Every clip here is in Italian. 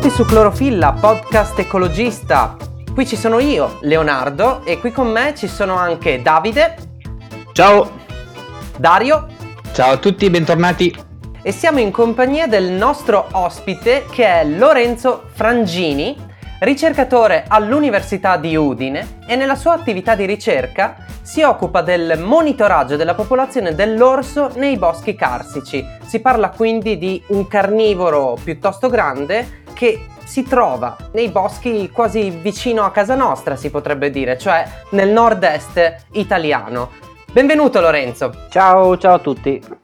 Benvenuti su Clorofilla, podcast ecologista. Qui ci sono io, Leonardo, e qui con me ci sono anche Davide. Ciao. Dario. Ciao a tutti, bentornati. E siamo in compagnia del nostro ospite che è Lorenzo Frangini, ricercatore all'Università di Udine e nella sua attività di ricerca si occupa del monitoraggio della popolazione dell'orso nei boschi carsici. Si parla quindi di un carnivoro piuttosto grande che si trova nei boschi quasi vicino a casa nostra, si potrebbe dire, cioè nel nord-est italiano. Benvenuto Lorenzo. Ciao, ciao a tutti.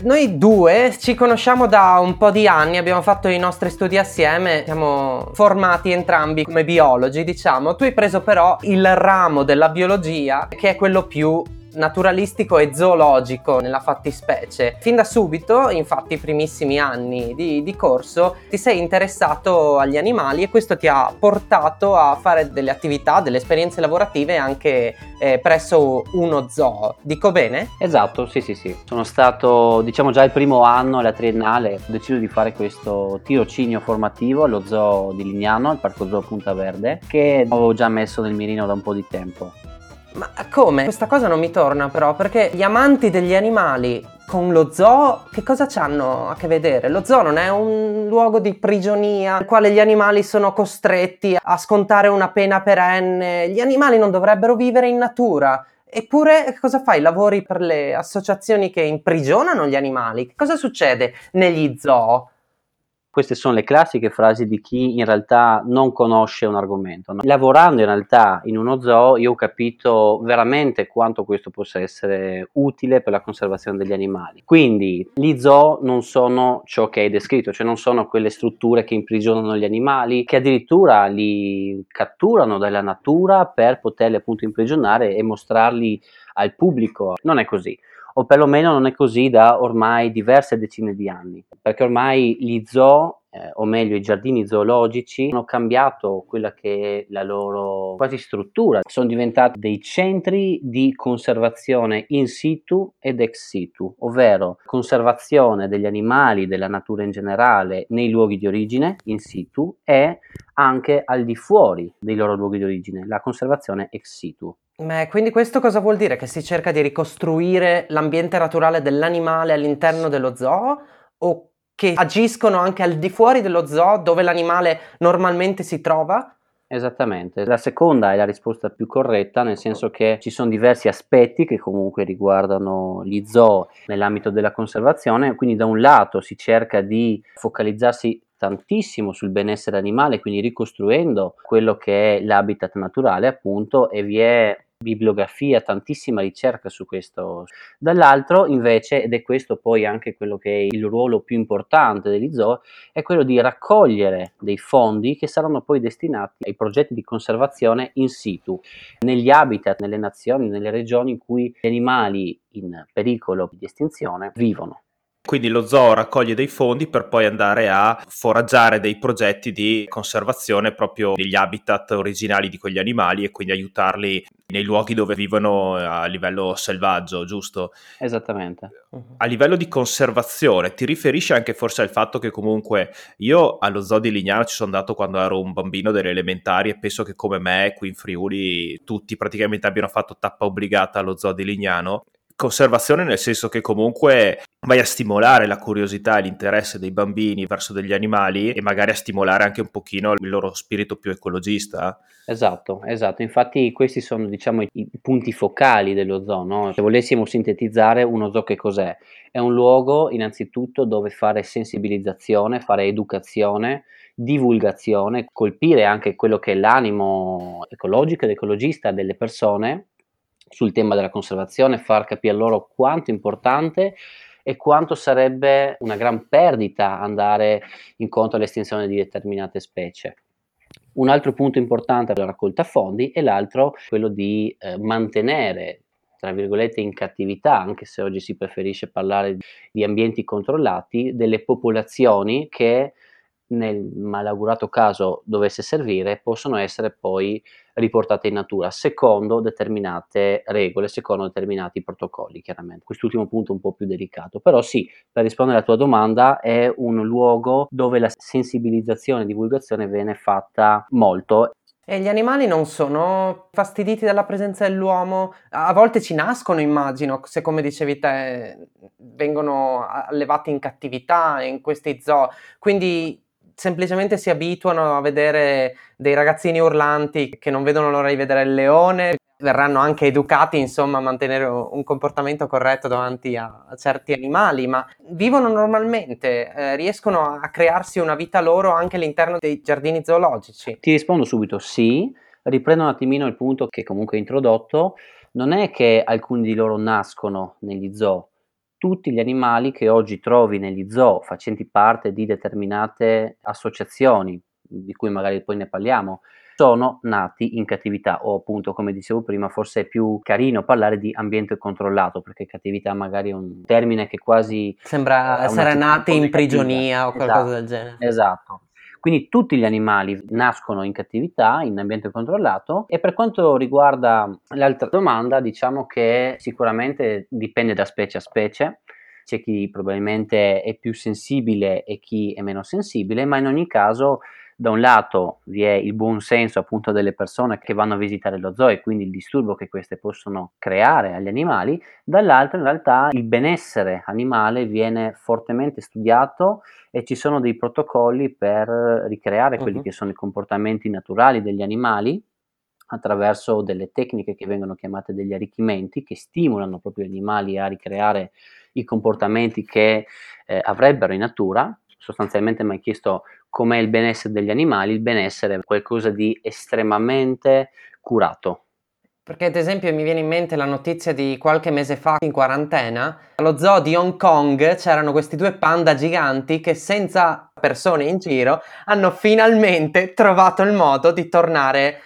Noi due ci conosciamo da un po' di anni, abbiamo fatto i nostri studi assieme, siamo formati entrambi come biologi, diciamo. Tu hai preso però il ramo della biologia, che è quello più naturalistico e zoologico nella fattispecie. Fin da subito, infatti, i primissimi anni di, di, corso, ti sei interessato agli animali e questo ti ha portato a fare delle attività, delle esperienze lavorative anche eh, presso uno zoo. Dico bene? Esatto, sì, sì, sì. Sono stato, diciamo, già il primo anno alla triennale, ho deciso di fare questo tirocinio formativo allo zoo di Lignano, al Parco Zoo Punta Verde, che avevo già messo nel mirino da un po' di tempo. Ma come? Questa cosa non mi torna però, perché gli amanti degli animali con lo zoo che cosa hanno a che vedere? Lo zoo non è un luogo di prigionia nel quale gli animali sono costretti a scontare una pena perenne. Gli animali non dovrebbero vivere in natura. Eppure cosa fai? Lavori per le associazioni che imprigionano gli animali? Cosa succede negli zoo? Queste sono le classiche frasi di chi in realtà non conosce un argomento. No? Lavorando in realtà in uno zoo io ho capito veramente quanto questo possa essere utile per la conservazione degli animali. Quindi gli zoo non sono ciò che hai descritto, cioè non sono quelle strutture che imprigionano gli animali, che addirittura li catturano dalla natura per poterli appunto imprigionare e mostrarli al pubblico. Non è così o perlomeno non è così da ormai diverse decine di anni, perché ormai gli zoo, eh, o meglio i giardini zoologici, hanno cambiato quella che è la loro quasi struttura, sono diventati dei centri di conservazione in situ ed ex situ, ovvero conservazione degli animali, della natura in generale nei luoghi di origine in situ e anche al di fuori dei loro luoghi di origine, la conservazione ex situ. Beh, quindi questo cosa vuol dire? Che si cerca di ricostruire l'ambiente naturale dell'animale all'interno dello zoo o che agiscono anche al di fuori dello zoo dove l'animale normalmente si trova? Esattamente, la seconda è la risposta più corretta, nel senso che ci sono diversi aspetti che comunque riguardano gli zoo nell'ambito della conservazione, quindi da un lato si cerca di focalizzarsi tantissimo sul benessere animale, quindi ricostruendo quello che è l'habitat naturale appunto e vi è bibliografia, tantissima ricerca su questo. Dall'altro invece, ed è questo poi anche quello che è il ruolo più importante degli zoo, è quello di raccogliere dei fondi che saranno poi destinati ai progetti di conservazione in situ, negli habitat, nelle nazioni, nelle regioni in cui gli animali in pericolo di estinzione vivono. Quindi lo zoo raccoglie dei fondi per poi andare a foraggiare dei progetti di conservazione proprio degli habitat originali di quegli animali e quindi aiutarli nei luoghi dove vivono a livello selvaggio, giusto? Esattamente. A livello di conservazione, ti riferisci anche forse al fatto che comunque io allo zoo di Lignano ci sono andato quando ero un bambino delle elementari e penso che come me qui in Friuli tutti praticamente abbiano fatto tappa obbligata allo zoo di Lignano conservazione nel senso che comunque vai a stimolare la curiosità e l'interesse dei bambini verso degli animali e magari a stimolare anche un pochino il loro spirito più ecologista. Esatto, esatto. Infatti questi sono diciamo i, punti focali dello zoo, no? Se volessimo sintetizzare uno zoo che cos'è? È un luogo innanzitutto dove fare sensibilizzazione, fare educazione, divulgazione, colpire anche quello che è l'animo ecologico ed ecologista delle persone sul tema della conservazione, far capire loro quanto è importante e quanto sarebbe una gran perdita andare incontro all'estinzione di determinate specie. Un altro punto importante è la raccolta fondi e l'altro quello di eh, mantenere tra virgolette in cattività, anche se oggi si preferisce parlare di ambienti controllati, delle popolazioni che nel malaugurato caso dovesse servire possono essere poi riportate in natura, secondo determinate regole, secondo determinati protocolli, chiaramente. Quest'ultimo punto è un po' più delicato, però sì, per rispondere alla tua domanda, è un luogo dove la sensibilizzazione e divulgazione viene fatta molto e gli animali non sono fastiditi dalla presenza dell'uomo? A volte ci nascono, immagino, se come dicevi te vengono allevati in cattività in questi zoo, quindi semplicemente si abituano a vedere dei ragazzini urlanti che non vedono l'ora di vedere il leone, verranno anche educati insomma a mantenere un comportamento corretto davanti a, a certi animali, ma vivono normalmente, eh, riescono a crearsi una vita loro anche all'interno dei giardini zoologici. Ti rispondo subito sì, riprendo un attimino il punto che comunque ho introdotto, non è che alcuni di loro nascono negli zoo, tutti gli animali che oggi trovi negli zoo facenti parte di determinate associazioni, di cui magari poi ne parliamo, sono nati in cattività. O appunto come dicevo prima forse è più carino parlare di ambiente controllato perché cattività magari è un termine che quasi sembra essere nati in prigionia o qualcosa esatto, del genere. esatto quindi tutti gli animali nascono in cattività, in ambiente controllato e per quanto riguarda l'altra domanda diciamo che sicuramente dipende da specie a specie. C'è chi probabilmente è più sensibile e chi è meno sensibile, ma in ogni caso da un lato vi è il buon senso appunto delle persone che vanno a visitare lo zoo e quindi il disturbo che queste possono creare agli animali, dall'altro in realtà il benessere animale viene fortemente studiato e ci sono dei protocolli per ricreare quelli uh-huh. che sono i comportamenti naturali degli animali attraverso delle tecniche che vengono chiamate degli arricchimenti che stimolano proprio gli animali a ricreare i comportamenti che eh, avrebbero in natura. Sostanzialmente mi hai chiesto com'è il benessere degli animali, il benessere è qualcosa di estremamente curato. Perché ad esempio mi viene in mente la notizia di qualche mese fa in quarantena, allo zoo di Hong Kong c'erano questi due panda giganti che senza persone in giro hanno finalmente trovato il modo di tornare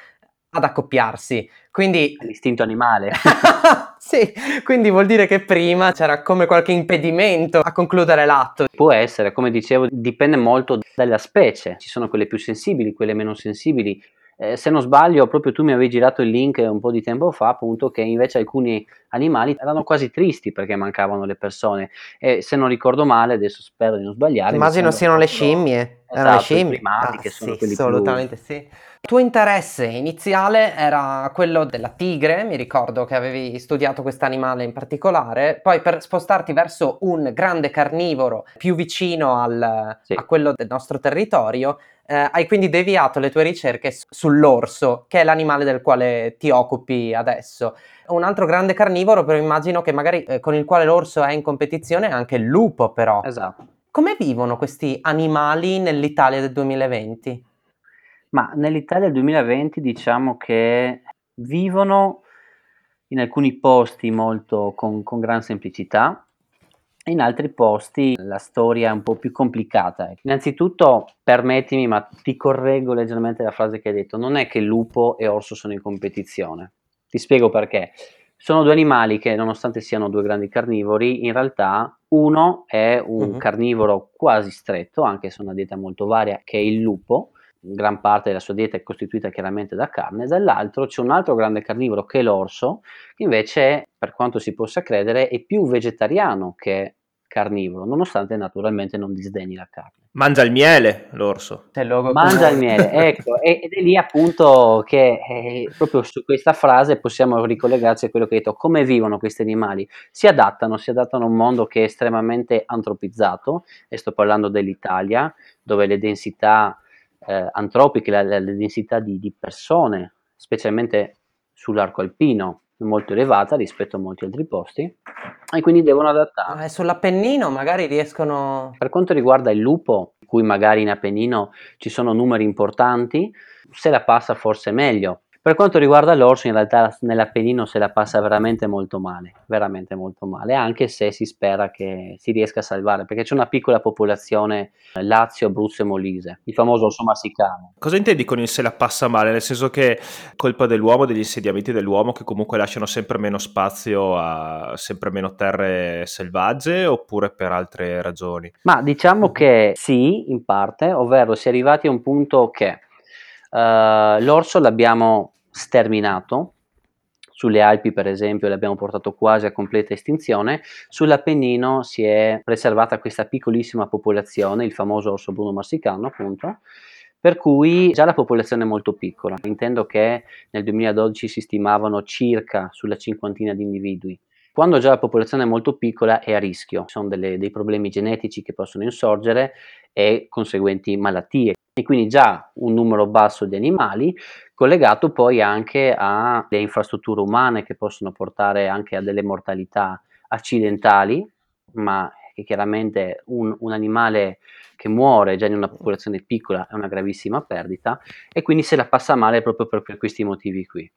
ad accoppiarsi. Quindi... L'istinto animale. sì, quindi vuol dire che prima c'era come qualche impedimento a concludere l'atto. Può essere, come dicevo, dipende molto dalla specie. Ci sono quelle più sensibili, quelle meno sensibili. Eh, se non sbaglio, proprio tu mi avevi girato il link un po' di tempo fa, appunto, che invece alcuni animali erano quasi tristi perché mancavano le persone. E se non ricordo male, adesso spero di non sbagliare. Immagino siano le scimmie. Esatto, le scimmie. Ah, sì, assolutamente più... sì. Il tuo interesse iniziale era quello della tigre, mi ricordo che avevi studiato questo animale in particolare, poi per spostarti verso un grande carnivoro più vicino al, sì. a quello del nostro territorio, eh, hai quindi deviato le tue ricerche sull'orso, che è l'animale del quale ti occupi adesso. Un altro grande carnivoro, però immagino che magari eh, con il quale l'orso è in competizione è anche il lupo, però. Esatto. Come vivono questi animali nell'Italia del 2020? Ma nell'Italia del 2020 diciamo che vivono in alcuni posti molto con, con gran semplicità, in altri posti la storia è un po' più complicata. Innanzitutto, permettimi, ma ti correggo leggermente la frase che hai detto, non è che lupo e orso sono in competizione. Ti spiego perché. Sono due animali che, nonostante siano due grandi carnivori, in realtà uno è un uh-huh. carnivoro quasi stretto, anche se ha una dieta molto varia, che è il lupo, gran parte della sua dieta è costituita chiaramente da carne, dall'altro c'è un altro grande carnivoro che è l'orso, che invece, per quanto si possa credere, è più vegetariano che carnivoro, nonostante naturalmente non disdegni la carne. Mangia il miele l'orso. Mangia il miele, ecco, ed è lì appunto che eh, proprio su questa frase possiamo ricollegarci a quello che hai detto, come vivono questi animali? Si adattano, si adattano a un mondo che è estremamente antropizzato, e sto parlando dell'Italia, dove le densità eh, antropiche, la, la, densità di, di, persone, specialmente sull'arco alpino, è molto elevata rispetto a molti altri posti e quindi devono adattare. Eh, sull'Appennino magari riescono... Per quanto riguarda il lupo, cui magari in Appennino ci sono numeri importanti, se la passa forse meglio, per quanto riguarda l'orso, in realtà nell'Appennino se la passa veramente molto male, veramente molto male, anche se si spera che si riesca a salvare, perché c'è una piccola popolazione Lazio, Abruzzo e Molise, il famoso orso marsicano. Cosa intendi con il se la passa male? Nel senso che colpa dell'uomo, degli insediamenti dell'uomo che comunque lasciano sempre meno spazio a sempre meno terre selvagge oppure per altre ragioni? Ma diciamo che sì, in parte, ovvero si è arrivati a un punto che Uh, l'orso l'abbiamo sterminato. Sulle Alpi, per esempio, l'abbiamo portato quasi a completa estinzione. Sull'Appennino si è preservata questa piccolissima popolazione, il famoso orso bruno marsicano, appunto, per cui già la popolazione è molto piccola. Intendo che nel 2012 si stimavano circa sulla cinquantina di individui. Quando già la popolazione è molto piccola è a rischio, ci sono delle, dei problemi genetici che possono insorgere e conseguenti malattie. E quindi già un numero basso di animali collegato poi anche alle infrastrutture umane che possono portare anche a delle mortalità accidentali, ma che chiaramente un, un animale che muore già in una popolazione piccola è una gravissima perdita e quindi se la passa male proprio per, questi motivi qui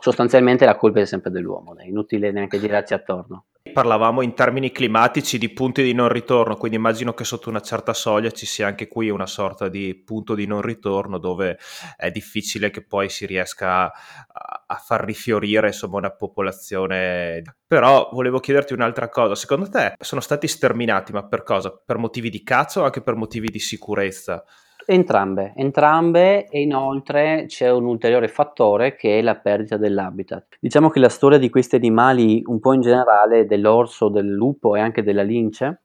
sostanzialmente la colpa è sempre dell'uomo, è inutile neanche girarci attorno. Parlavamo in termini climatici di punti di non ritorno, quindi immagino che sotto una certa soglia ci sia anche qui una sorta di punto di non ritorno dove è difficile che poi si riesca a, a far rifiorire insomma, una popolazione. Però volevo chiederti un'altra cosa, secondo te sono stati sterminati, ma per cosa? Per motivi di cazzo o anche per motivi di sicurezza? Entrambe, entrambe e inoltre c'è un ulteriore fattore che è la perdita dell'habitat. Diciamo che la storia di questi animali, un po' in generale, dell'orso, del lupo e anche della lince,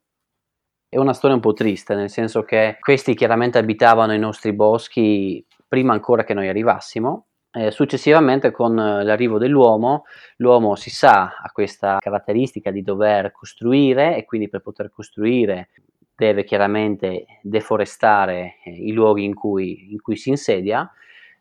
è una storia un po' triste, nel senso che questi chiaramente abitavano i nostri boschi prima ancora che noi arrivassimo. Eh, successivamente con l'arrivo dell'uomo, l'uomo si sa ha questa caratteristica di dover costruire e quindi per poter costruire deve chiaramente deforestare eh, i luoghi in cui, in cui si insedia,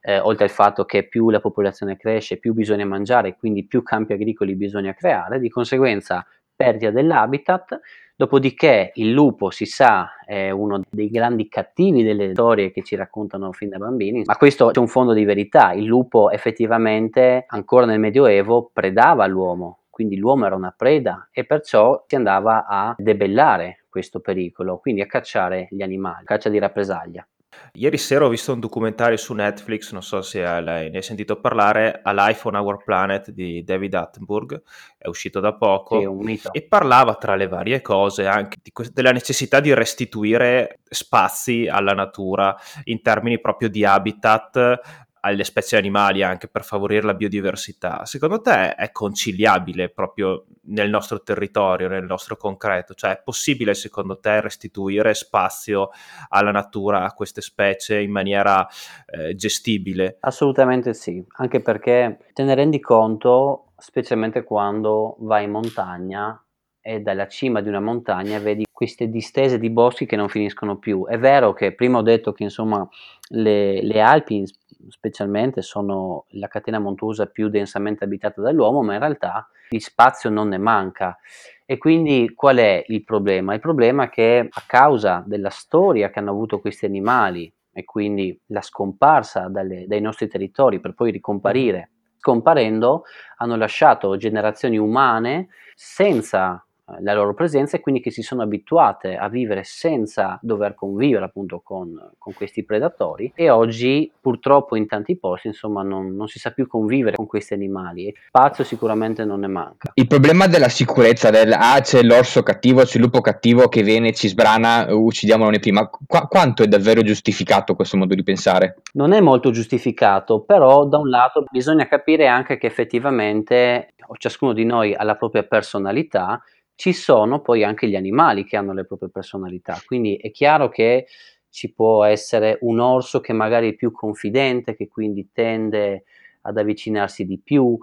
eh, oltre al fatto che più la popolazione cresce, più bisogna mangiare, quindi più campi agricoli bisogna creare, di conseguenza perdita dell'habitat, dopodiché il lupo si sa è uno dei grandi cattivi delle storie che ci raccontano fin da bambini, ma questo c'è un fondo di verità, il lupo effettivamente ancora nel Medioevo predava l'uomo, quindi l'uomo era una preda e perciò si andava a debellare questo pericolo, quindi a cacciare gli animali, caccia di rappresaglia. Ieri sera ho visto un documentario su Netflix, non so se lei ne hai sentito parlare, A Life on Our Planet di David Attenborough, è uscito da poco sì, e parlava tra le varie cose anche que- della necessità di restituire spazi alla natura in termini proprio di habitat alle specie animali anche per favorire la biodiversità, secondo te è conciliabile proprio nel nostro territorio, nel nostro concreto? Cioè è possibile secondo te restituire spazio alla natura, a queste specie in maniera eh, gestibile? Assolutamente sì, anche perché te ne rendi conto specialmente quando vai in montagna e dalla cima di una montagna vedi queste distese di boschi che non finiscono più. È vero che prima ho detto che insomma le, le Alpi specialmente sono la catena montuosa più densamente abitata dall'uomo, ma in realtà di spazio non ne manca. E quindi qual è il problema? Il problema è che a causa della storia che hanno avuto questi animali e quindi la scomparsa dalle, dai nostri territori per poi ricomparire, scomparendo hanno lasciato generazioni umane senza la loro presenza e quindi che si sono abituate a vivere senza dover convivere appunto con, con questi predatori. E oggi purtroppo in tanti posti insomma non, non, si sa più convivere con questi animali. Spazio sicuramente non ne manca. Il problema della sicurezza del ah c'è l'orso cattivo c'è il lupo cattivo che viene ci sbrana uccidiamolo ne prima. Qu- quanto è davvero giustificato questo modo di pensare? non è molto giustificato però da un lato bisogna capire anche che effettivamente ciascuno di noi ha la propria personalità ci sono poi anche gli animali che hanno le proprie personalità, quindi è chiaro che ci può essere un orso che magari è più confidente, che quindi tende ad avvicinarsi di più,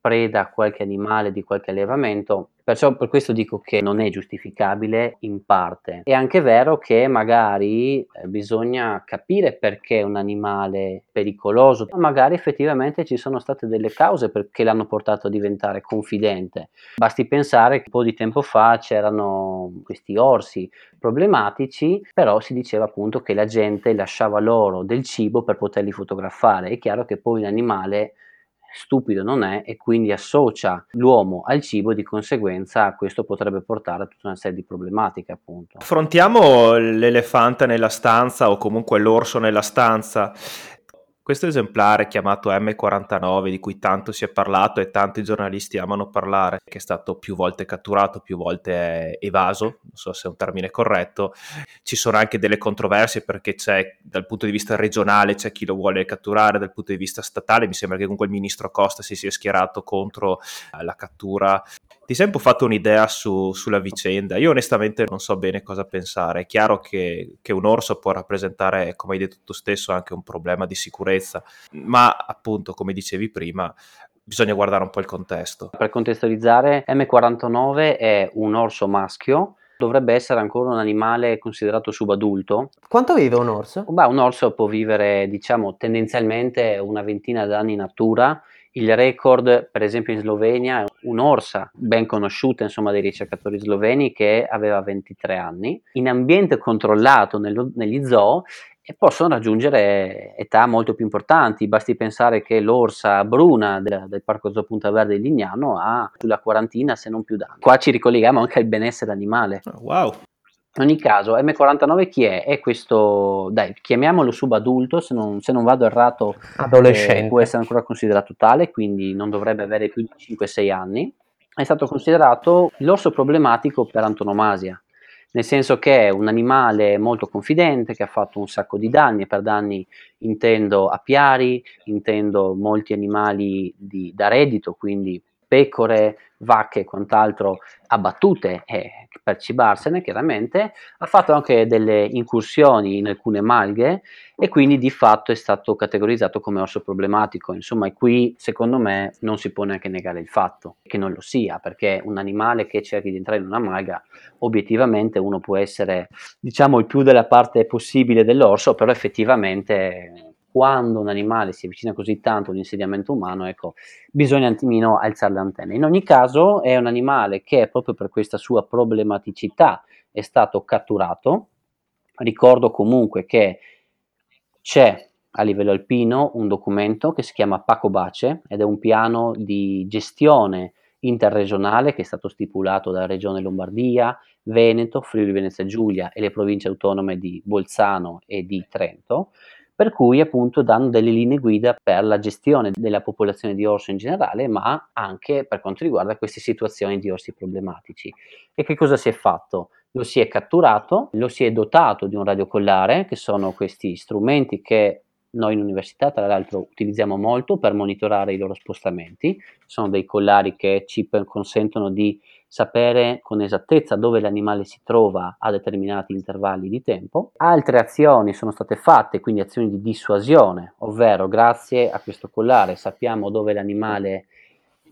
preda qualche animale di qualche allevamento, perciò per questo dico che non è giustificabile in parte. È anche vero che magari eh, bisogna capire perché un animale pericoloso, magari effettivamente ci sono state delle cause perché l'hanno portato a diventare confidente. Basti pensare che un po' di tempo fa c'erano questi orsi problematici, però si diceva appunto che la gente lasciava loro del cibo per poterli fotografare. È chiaro che poi l'animale stupido non è e quindi associa l'uomo al cibo di conseguenza questo potrebbe portare a tutta una serie di problematiche appunto. Affrontiamo l'elefante nella stanza o comunque l'orso nella stanza. Questo esemplare chiamato M49, di cui tanto si è parlato e tanti giornalisti amano parlare, che è stato più volte catturato, più volte evaso, non so se è un termine corretto, ci sono anche delle controversie perché c'è dal punto di vista regionale c'è chi lo vuole catturare, dal punto di vista statale mi sembra che comunque il ministro Costa si sia schierato contro la cattura ti sei un po' fatto un'idea su, sulla vicenda? Io onestamente non so bene cosa pensare. È chiaro che, che, un orso può rappresentare, come hai detto tu stesso, anche un problema di sicurezza, ma appunto, come dicevi prima, bisogna guardare un po' il contesto. Per contestualizzare, M49 è un orso maschio dovrebbe essere ancora un animale considerato subadulto. Quanto vive un orso? Beh, un orso può vivere, diciamo, tendenzialmente una ventina d'anni in natura il record, per esempio in Slovenia, un'orsa ben conosciuta insomma, dai ricercatori sloveni che aveva 23 anni, in ambiente controllato nello, negli zoo e possono raggiungere età molto più importanti. Basti pensare che l'orsa bruna del, del Parco Zoo Punta Verde di Lignano ha sulla quarantina, se non più d'anni. Qua ci ricolleghiamo anche al benessere animale. Wow! In ogni caso, M49 chi è? È questo, dai, chiamiamolo subadulto, se non, se non vado errato, adolescente. Eh, può essere ancora considerato tale, quindi non dovrebbe avere più di 5-6 anni. È stato considerato l'orso problematico per antonomasia, nel senso che è un animale molto confidente, che ha fatto un sacco di danni, e per danni intendo apiari, intendo molti animali di, da reddito, quindi pecore, vacche e quant'altro abbattute eh, per cibarsene chiaramente, ha fatto anche delle incursioni in alcune malghe e quindi di fatto è stato categorizzato come orso problematico. Insomma, qui secondo me non si può neanche negare il fatto che non lo sia, perché un animale che cerchi di entrare in una malga, obiettivamente uno può essere diciamo il più della parte possibile dell'orso, però effettivamente quando un animale si avvicina così tanto all'insediamento umano, ecco, bisogna un attimino alzare le antenne. In ogni caso è un animale che proprio per questa sua problematicità è stato catturato. Ricordo comunque che c'è a livello alpino un documento che si chiama Paco Bace ed è un piano di gestione interregionale che è stato stipulato dalla Regione Lombardia, Veneto, Friuli Venezia Giulia e le province autonome di Bolzano e di Trento, per cui appunto danno delle linee guida per la gestione della popolazione di orso in generale, ma anche per quanto riguarda queste situazioni di orsi problematici. E che cosa si è fatto? Lo si è catturato, lo si è dotato di un radiocollare, che sono questi strumenti che noi in università tra l'altro utilizziamo molto per monitorare i loro spostamenti, sono dei collari che ci consentono di sapere con esattezza dove l'animale si trova a determinati intervalli di tempo. Altre azioni sono state fatte, quindi azioni di dissuasione, ovvero grazie a questo collare sappiamo dove l'animale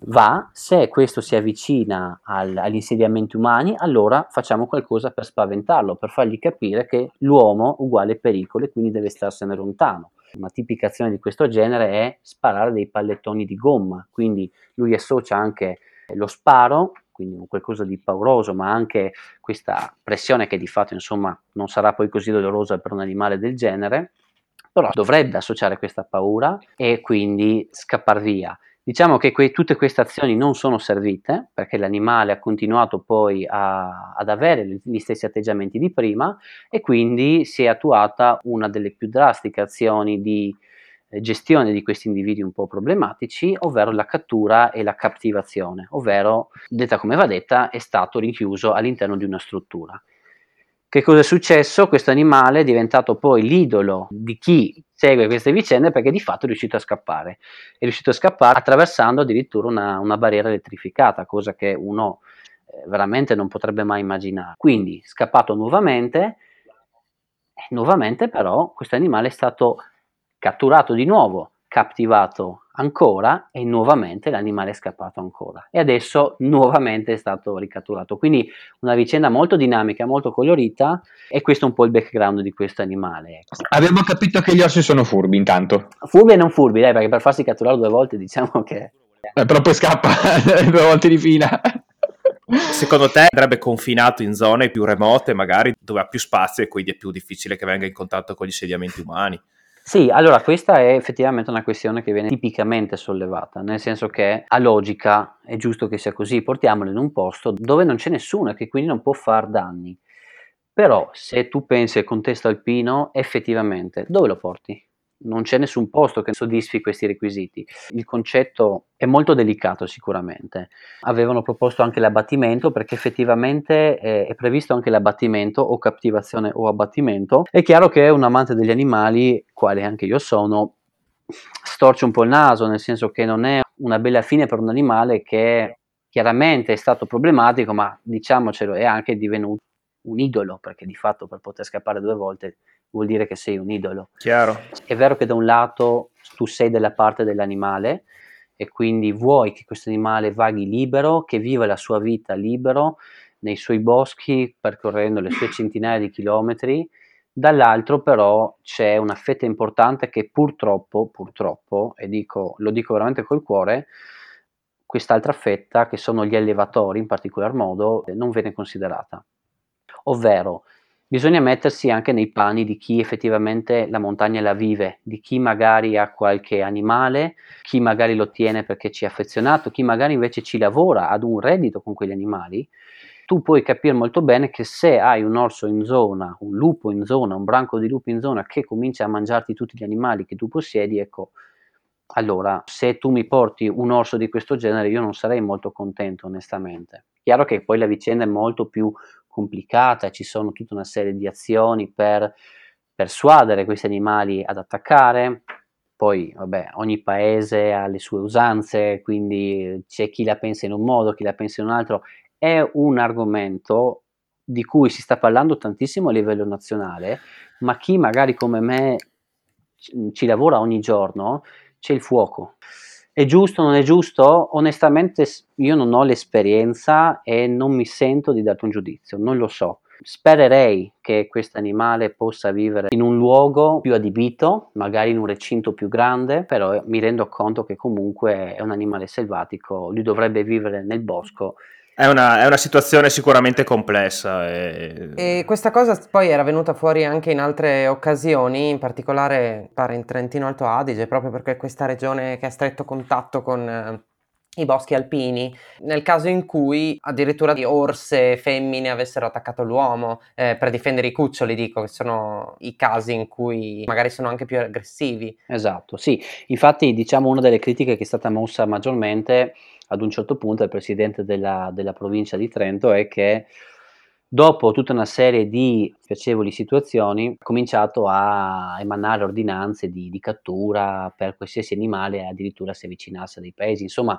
va, se questo si avvicina al, agli insediamenti umani, allora facciamo qualcosa per spaventarlo, per fargli capire che l'uomo uguale pericolo e quindi deve starsene lontano. Una tipica azione di questo genere è sparare dei pallettoni di gomma, quindi lui associa anche lo sparo quindi qualcosa di pauroso, ma anche questa pressione che di fatto insomma non sarà poi così dolorosa per un animale del genere, però dovrebbe associare questa paura e quindi scappare via. Diciamo che que- tutte queste azioni non sono servite perché l'animale ha continuato poi a- ad avere gli stessi atteggiamenti di prima e quindi si è attuata una delle più drastiche azioni di gestione di questi individui un po' problematici, ovvero la cattura e la captivazione, ovvero, detta come va detta, è stato rinchiuso all'interno di una struttura. Che cosa è successo? Questo animale è diventato poi l'idolo di chi segue queste vicende perché di fatto è riuscito a scappare. È riuscito a scappare attraversando addirittura una, una barriera elettrificata, cosa che uno eh, veramente non potrebbe mai immaginare. Quindi, scappato nuovamente, nuovamente però questo animale è stato catturato di nuovo, cattivato ancora e nuovamente l'animale è scappato ancora e adesso nuovamente è stato ricatturato. Quindi una vicenda molto dinamica, molto colorita e questo è un po' il background di questo animale. Ecco. Abbiamo capito che gli orsi sono furbi intanto. Furbi e non furbi, dai, perché per farsi catturare due volte diciamo che... Eh, però poi scappa due volte di fila. Secondo te andrebbe confinato in zone più remote, magari dove ha più spazio e quindi è più difficile che venga in contatto con gli insediamenti umani? Sì, allora questa è effettivamente una questione che viene tipicamente sollevata, nel senso che a logica è giusto che sia così, portiamolo in un posto dove non c'è nessuno e che quindi non può far danni. Però se tu pensi al contesto alpino, effettivamente dove lo porti? Non c'è nessun posto che soddisfi questi requisiti. Il concetto è molto delicato sicuramente. Avevano proposto anche l'abbattimento perché effettivamente eh, è previsto anche l'abbattimento o cattivazione o abbattimento. È chiaro che un amante degli animali, quale anche io sono, storce un po' il naso, nel senso che non è una bella fine per un animale che chiaramente è stato problematico, ma diciamocelo, è anche divenuto un idolo, perché di fatto per poter scappare due volte vuol dire che sei un idolo. Chiaro. È vero che da un lato tu sei dalla parte dell'animale e quindi vuoi che questo animale vaghi libero, che viva la sua vita libero nei suoi boschi, percorrendo le sue centinaia di chilometri, dall'altro però c'è una fetta importante che purtroppo, purtroppo, e dico, lo dico veramente col cuore, quest'altra fetta, che sono gli allevatori in particolar modo, non viene considerata. Ovvero, bisogna mettersi anche nei panni di chi effettivamente la montagna la vive, di chi magari ha qualche animale, chi magari lo tiene perché ci è affezionato, chi magari invece ci lavora ad un reddito con quegli animali. Tu puoi capire molto bene che se hai un orso in zona, un lupo in zona, un branco di lupi in zona che comincia a mangiarti tutti gli animali che tu possiedi, ecco, allora se tu mi porti un orso di questo genere io non sarei molto contento onestamente. Chiaro che poi la vicenda è molto più complicata, ci sono tutta una serie di azioni per persuadere questi animali ad attaccare, poi vabbè, ogni paese ha le sue usanze, quindi c'è chi la pensa in un modo, chi la pensa in un altro, è un argomento di cui si sta parlando tantissimo a livello nazionale, ma chi magari come me ci lavora ogni giorno, c'è il fuoco. È giusto non è giusto? Onestamente io non ho l'esperienza e non mi sento di darti un giudizio, non lo so. Spererei che questo animale possa vivere in un luogo più adibito, magari in un recinto più grande, però mi rendo conto che comunque è un animale selvatico, lui dovrebbe vivere nel bosco è una, è una, situazione sicuramente complessa. E... e... questa cosa poi era venuta fuori anche in altre occasioni, in particolare pare in Trentino Alto Adige, proprio perché questa regione che ha stretto contatto con eh, i boschi alpini, nel caso in cui addirittura orse femmine avessero attaccato l'uomo eh, per difendere i cuccioli, dico che sono i casi in cui magari sono anche più aggressivi. Esatto, sì, infatti diciamo una delle critiche che è stata mossa maggiormente ad un certo punto il presidente della, della provincia di Trento è che dopo tutta una serie di piacevoli situazioni ha cominciato a emanare ordinanze di, di, cattura per qualsiasi animale addirittura si avvicinasse a dei paesi. Insomma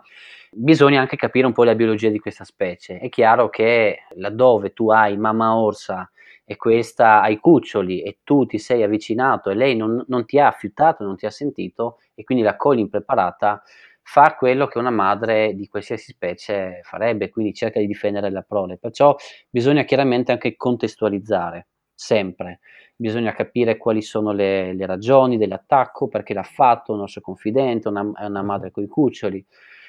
bisogna anche capire un po' la biologia di questa specie. È chiaro che laddove tu hai mamma orsa e questa hai cuccioli e tu ti sei avvicinato e lei non, non ti ha affiutato non ti ha sentito e quindi la cogli impreparata fa quello che una madre di qualsiasi specie farebbe, quindi cerca di difendere la prole. Perciò bisogna chiaramente anche contestualizzare, sempre. Bisogna capire quali sono le, le ragioni dell'attacco, perché l'ha fatto un nostro confidente, una, una madre con i cuccioli.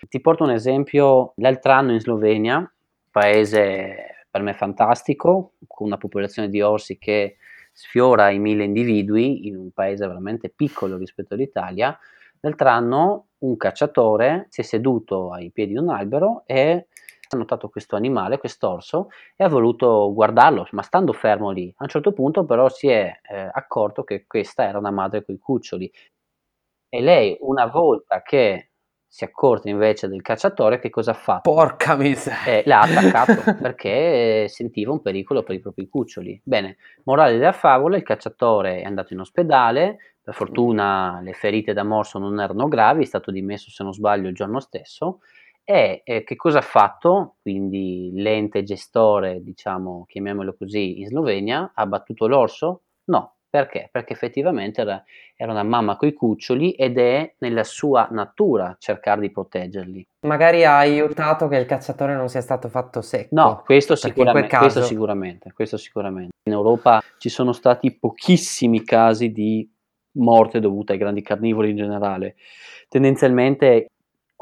Ti porto un esempio, l'altro anno in Slovenia, paese per me fantastico, con una popolazione di orsi che sfiora i mille individui, in un paese veramente piccolo rispetto all'Italia, L'altro anno un cacciatore si è seduto ai piedi di un albero e ha notato questo animale, quest'orso, e ha voluto guardarlo, ma stando fermo lì. A un certo punto però si è eh, accorto che questa era una madre con i cuccioli. E lei, una volta che si è accorta invece del cacciatore, che cosa ha fatto? Porca miseria! Eh, l'ha attaccato perché sentiva un pericolo per i propri cuccioli. Bene, morale della favola, il cacciatore è andato in ospedale, per fortuna le ferite da morso non erano gravi, è stato dimesso se non sbaglio il giorno stesso. E eh, che cosa ha fatto? Quindi l'ente gestore, diciamo, chiamiamolo così, in Slovenia, ha battuto l'orso? No, perché? Perché effettivamente era, era una mamma coi cuccioli ed è nella sua natura cercare di proteggerli. Magari ha aiutato che il cacciatore non sia stato fatto secco. No, questo sicuramente, caso... questo sicuramente, questo sicuramente. In Europa ci sono stati pochissimi casi di morte dovuta ai grandi carnivori in generale. Tendenzialmente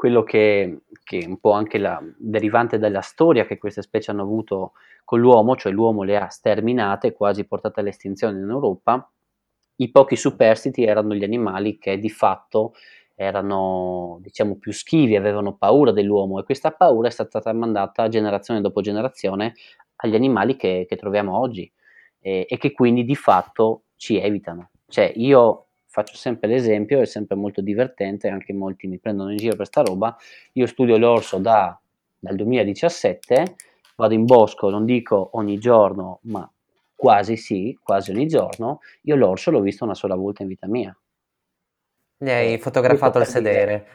quello che, che è un po' anche la, derivante dalla storia che queste specie hanno avuto con l'uomo, cioè l'uomo le ha sterminate, quasi portate all'estinzione in Europa, i pochi superstiti erano gli animali che di fatto erano diciamo più schivi, avevano paura dell'uomo e questa paura è stata tramandata generazione dopo generazione agli animali che, che troviamo oggi e, e che quindi di fatto ci evitano. Cioè io faccio sempre l'esempio, è sempre molto divertente, anche molti mi prendono in giro per sta roba. Io studio l'orso da, dal 2017, vado in bosco, non dico ogni giorno, ma quasi sì, quasi ogni giorno. Io l'orso l'ho visto una sola volta in vita mia. Gli hai fotografato il sedere.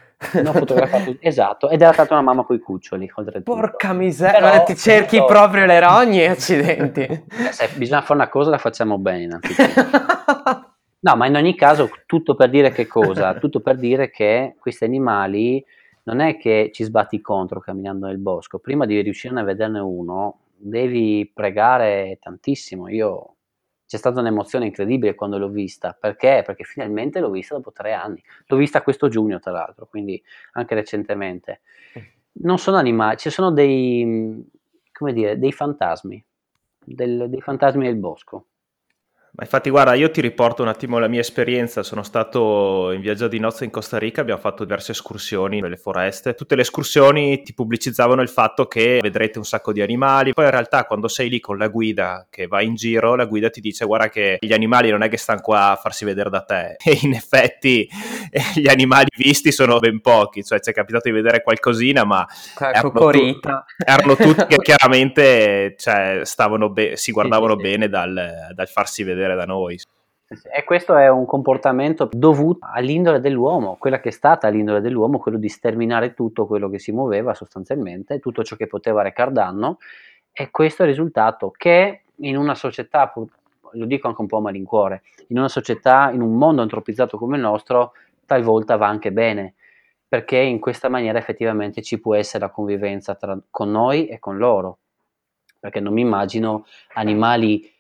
No, fotografato, esatto, ed era stata una mamma con i cuccioli, oltretutto. Porca miseria, Però, ti cerchi tutto... proprio le rogne, accidenti. Eh, se bisogna fare una cosa, la facciamo bene. no, ma in ogni caso, tutto per dire che cosa? Tutto per dire che questi animali non è che ci sbatti contro camminando nel bosco, prima di riuscire a vederne uno, devi pregare tantissimo. Io c'è stata un'emozione incredibile quando l'ho vista. Perché? Perché finalmente l'ho vista dopo tre anni. L'ho vista questo giugno, tra l'altro, quindi anche recentemente. Non sono animali, ci sono dei, come dire, dei fantasmi, del, dei fantasmi del bosco. Ma infatti, guarda, io ti riporto un attimo la mia esperienza. Sono stato in viaggio di nozze in Costa Rica, abbiamo fatto diverse escursioni nelle foreste. Tutte le escursioni ti pubblicizzavano il fatto che vedrete un sacco di animali. Poi in realtà, quando sei lì con la guida che va in giro, la guida ti dice: Guarda, che gli animali non è che stanno qua a farsi vedere da te. E in effetti, gli animali visti sono ben pochi. Cioè, ci è capitato di vedere qualcosina, ma erano, tu- erano, tutti che chiaramente cioè, be- si guardavano sì, sì, bene dal, dal farsi vedere vedere da noi. E questo è un comportamento dovuto all'indole dell'uomo, quella che è stata l'indole dell'uomo, quello di sterminare tutto quello che si muoveva sostanzialmente, tutto ciò che poteva recar danno, e questo è il risultato che in una società, lo dico anche un po' a malincuore, in una società, in un mondo antropizzato come il nostro, talvolta va anche bene, perché in questa maniera effettivamente ci può essere la convivenza tra, con noi e con loro, perché non mi immagino animali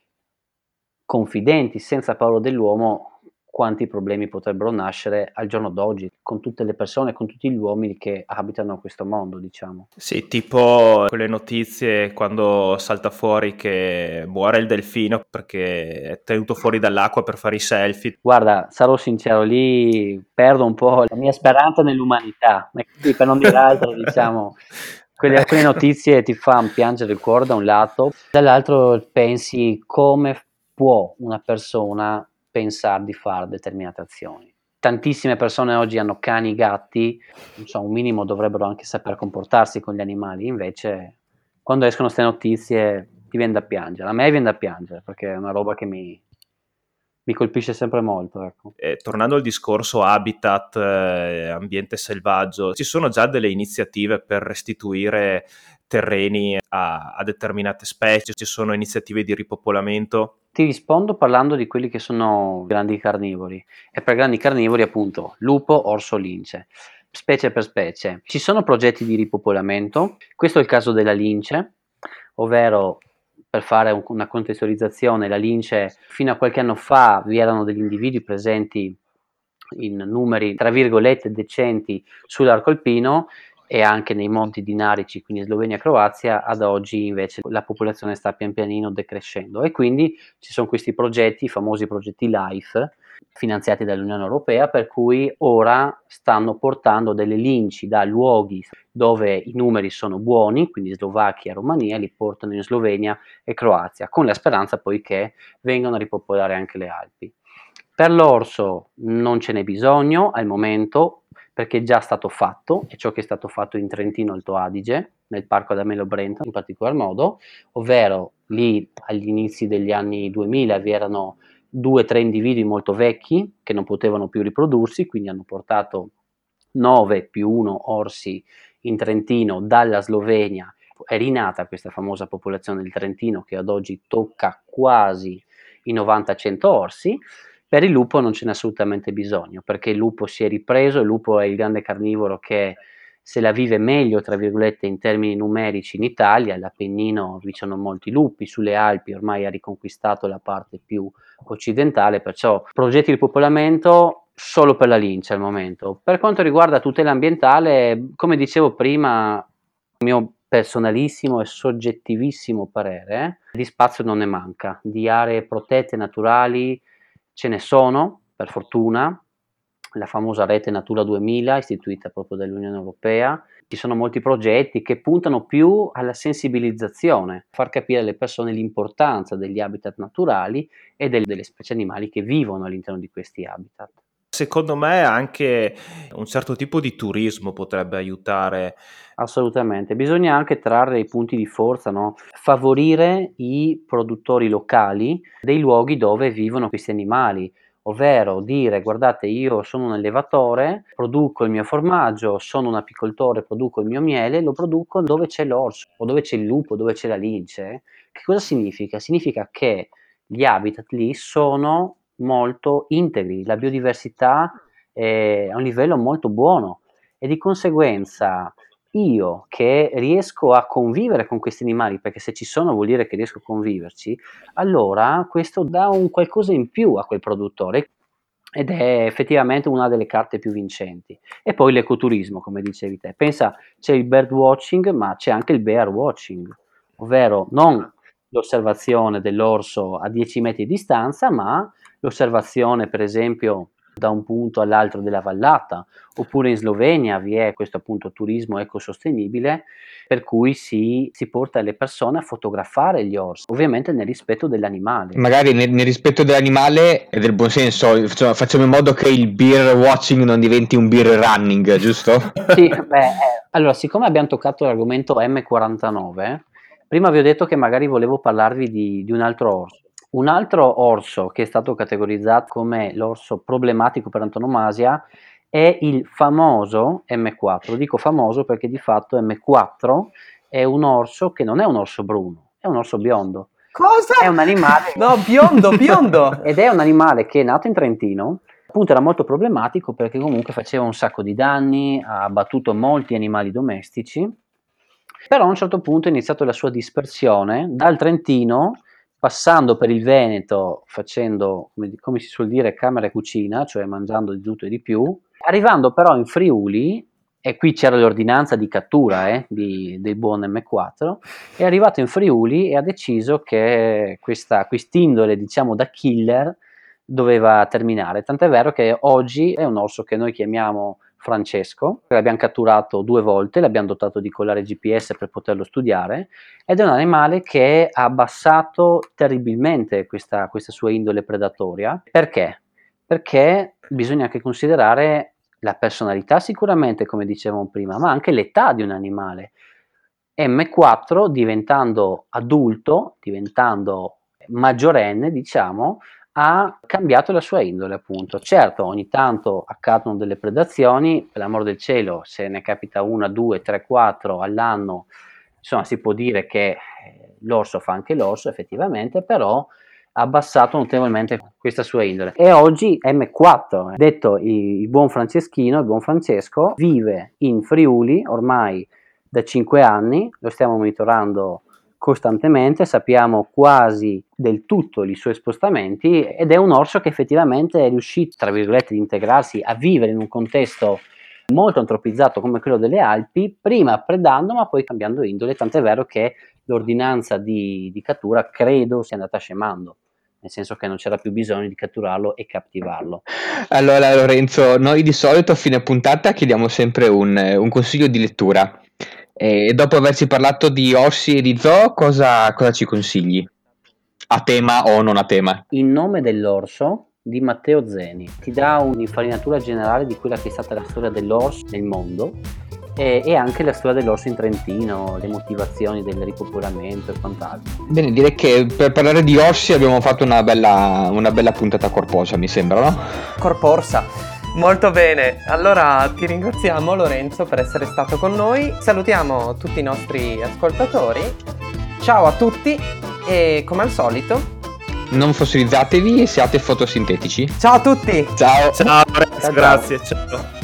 confidenti, senza paura dell'uomo, quanti problemi potrebbero nascere al giorno d'oggi con tutte le persone, con tutti gli uomini che abitano questo mondo, diciamo. Sì, tipo quelle notizie quando salta fuori che muore il delfino perché è tenuto fuori dall'acqua per fare i selfie. Guarda, sarò sincero, lì perdo un po' la mia speranza nell'umanità, per non dire altro, diciamo. Quelle, quelle notizie ti fanno piangere il cuore da un lato, dall'altro pensi come può una persona pensare di fare determinate azioni. Tantissime persone oggi hanno cani, gatti, so, un minimo dovrebbero anche saper comportarsi con gli animali, invece quando escono queste notizie ti viene da piangere, a me viene da piangere perché è una roba che mi, mi colpisce sempre molto. Ecco. Eh, tornando al discorso habitat, eh, ambiente selvaggio, ci sono già delle iniziative per restituire terreni a, a determinate specie, ci sono iniziative di ripopolamento? Ti rispondo parlando di quelli che sono grandi carnivori e per grandi carnivori appunto lupo, orso, lince specie per specie. Ci sono progetti di ripopolamento, questo è il caso della lince, ovvero per fare un, una contestualizzazione, la lince fino a qualche anno fa vi erano degli individui presenti in numeri tra virgolette decenti sull'arco alpino e anche nei monti dinarici, quindi Slovenia e Croazia, ad oggi invece la popolazione sta pian pianino decrescendo e quindi ci sono questi progetti, i famosi progetti LIFE, finanziati dall'Unione Europea, per cui ora stanno portando delle linci da luoghi dove i numeri sono buoni, quindi Slovacchia Romania, li portano in Slovenia e Croazia, con la speranza poi che vengano a ripopolare anche le Alpi. Per l'orso non ce n'è bisogno al momento, perché è già stato fatto, e ciò che è stato fatto in Trentino Alto Adige, nel parco Adamelo Brenta in particolar modo, ovvero lì agli inizi degli anni 2000 vi erano due o tre individui molto vecchi che non potevano più riprodursi, quindi hanno portato 9 più 1 orsi in Trentino dalla Slovenia. È rinata questa famosa popolazione del Trentino che ad oggi tocca quasi i 90-100 orsi per il lupo non ce n'è assolutamente bisogno, perché il lupo si è ripreso, il lupo è il grande carnivoro che se la vive meglio, tra virgolette, in termini numerici in Italia, l'Appennino vi sono molti lupi, sulle Alpi ormai ha riconquistato la parte più occidentale, perciò progetti di popolamento solo per la lince al momento. Per quanto riguarda tutela ambientale, come dicevo prima, il mio personalissimo e soggettivissimo parere, di spazio non ne manca, di aree protette naturali Ce ne sono, per fortuna, la famosa rete Natura 2000 istituita proprio dall'Unione Europea. Ci sono molti progetti che puntano più alla sensibilizzazione, far capire alle persone l'importanza degli habitat naturali e delle, specie animali che vivono all'interno di questi habitat. Secondo me anche un certo tipo di turismo potrebbe aiutare. Assolutamente, bisogna anche trarre i punti di forza, no? favorire i produttori locali dei luoghi dove vivono questi animali ovvero dire guardate io sono un allevatore, produco il mio formaggio, sono un apicoltore, produco il mio miele, lo produco dove c'è l'orso o dove c'è il lupo, dove c'è la lince. Che cosa significa? Significa che gli habitat lì sono molto integri, la biodiversità è a un livello molto buono e di conseguenza io che riesco a convivere con questi animali, perché se ci sono vuol dire che riesco a conviverci, allora questo dà un qualcosa in più a quel produttore ed è effettivamente una delle carte più vincenti. E poi l'ecoturismo, come dicevi te. Pensa, c'è il bird watching, ma c'è anche il bear watching, ovvero non l'osservazione dell'orso a 10 metri di distanza, ma l'osservazione, per esempio, da un punto all'altro della vallata, oppure in Slovenia vi è questo appunto turismo ecosostenibile per cui si, si porta le persone a fotografare gli orsi, ovviamente nel rispetto dell'animale. Magari nel, nel rispetto dell'animale e del buon senso, facciamo, facciamo, in modo che il beer watching non diventi un beer running, giusto? sì, beh, eh, allora siccome abbiamo toccato l'argomento M49, prima vi ho detto che magari volevo parlarvi di, di un altro orso. Un altro orso che è stato categorizzato come l'orso problematico per antonomasia è il famoso M4. Dico famoso perché di fatto M4 è un orso che non è un orso bruno, è un orso biondo. Cosa? È un animale. No, biondo, biondo. Ed è un animale che è nato in Trentino. Appunto era molto problematico perché comunque faceva un sacco di danni, ha abbattuto molti animali domestici. Però a un certo punto è iniziato la sua dispersione dal Trentino passando per il Veneto, facendo, come, come si suol dire, camera e cucina, cioè mangiando di tutto e di più, arrivando però in Friuli, e qui c'era l'ordinanza di cattura eh, di, del buon M4, è arrivato in Friuli e ha deciso che questa quest'indole, diciamo, da killer doveva terminare. Tant'è vero che oggi è un orso che noi chiamiamo Francesco, l'abbiamo catturato due volte, l'abbiamo dotato di collare GPS per poterlo studiare, ed è un animale che ha abbassato terribilmente questa, questa sua indole predatoria. Perché? Perché bisogna anche considerare la personalità sicuramente, come dicevamo prima, ma anche l'età di un animale. M4 diventando adulto, diventando maggiorenne, diciamo, ha cambiato la sua indole, appunto. Certo, ogni tanto accadono delle predazioni, per l'amor del cielo, se ne capita una, due, tre, quattro all'anno, insomma, si può dire che eh, l'orso fa anche l'orso, effettivamente, però ha abbassato notevolmente questa sua indole. E oggi M4, detto il, buon Franceschino, il buon Francesco, vive in Friuli ormai da 5 anni, lo stiamo monitorando costantemente, sappiamo quasi del tutto i suoi spostamenti ed è un orso che effettivamente è riuscito, tra virgolette, ad integrarsi, a vivere in un contesto molto antropizzato come quello delle Alpi, prima predando ma poi cambiando indole, tant'è vero che l'ordinanza di, di cattura credo sia andata scemando nel senso che non c'era più bisogno di catturarlo e cattivarlo. Allora Lorenzo, noi di solito a fine puntata chiediamo sempre un, un consiglio di lettura. E dopo averci parlato di orsi e di zoo, cosa, cosa ci consigli? A tema o non a tema? In nome dell'orso di Matteo Zeni. Ti dà un'infarinatura generale di quella che è stata la storia dell'orso nel mondo e, e, anche la storia dell'orso in Trentino, le motivazioni del ripopolamento e quant'altro. Bene, direi che per parlare di orsi abbiamo fatto una bella, una bella puntata corposa, mi sembra, no? Corporsa. Molto bene, allora ti ringraziamo Lorenzo per essere stato con noi, salutiamo tutti i nostri ascoltatori, ciao a tutti e come al solito non fossilizzatevi e siate fotosintetici. Ciao a tutti! Ciao! Ciao, ciao grazie, ciao.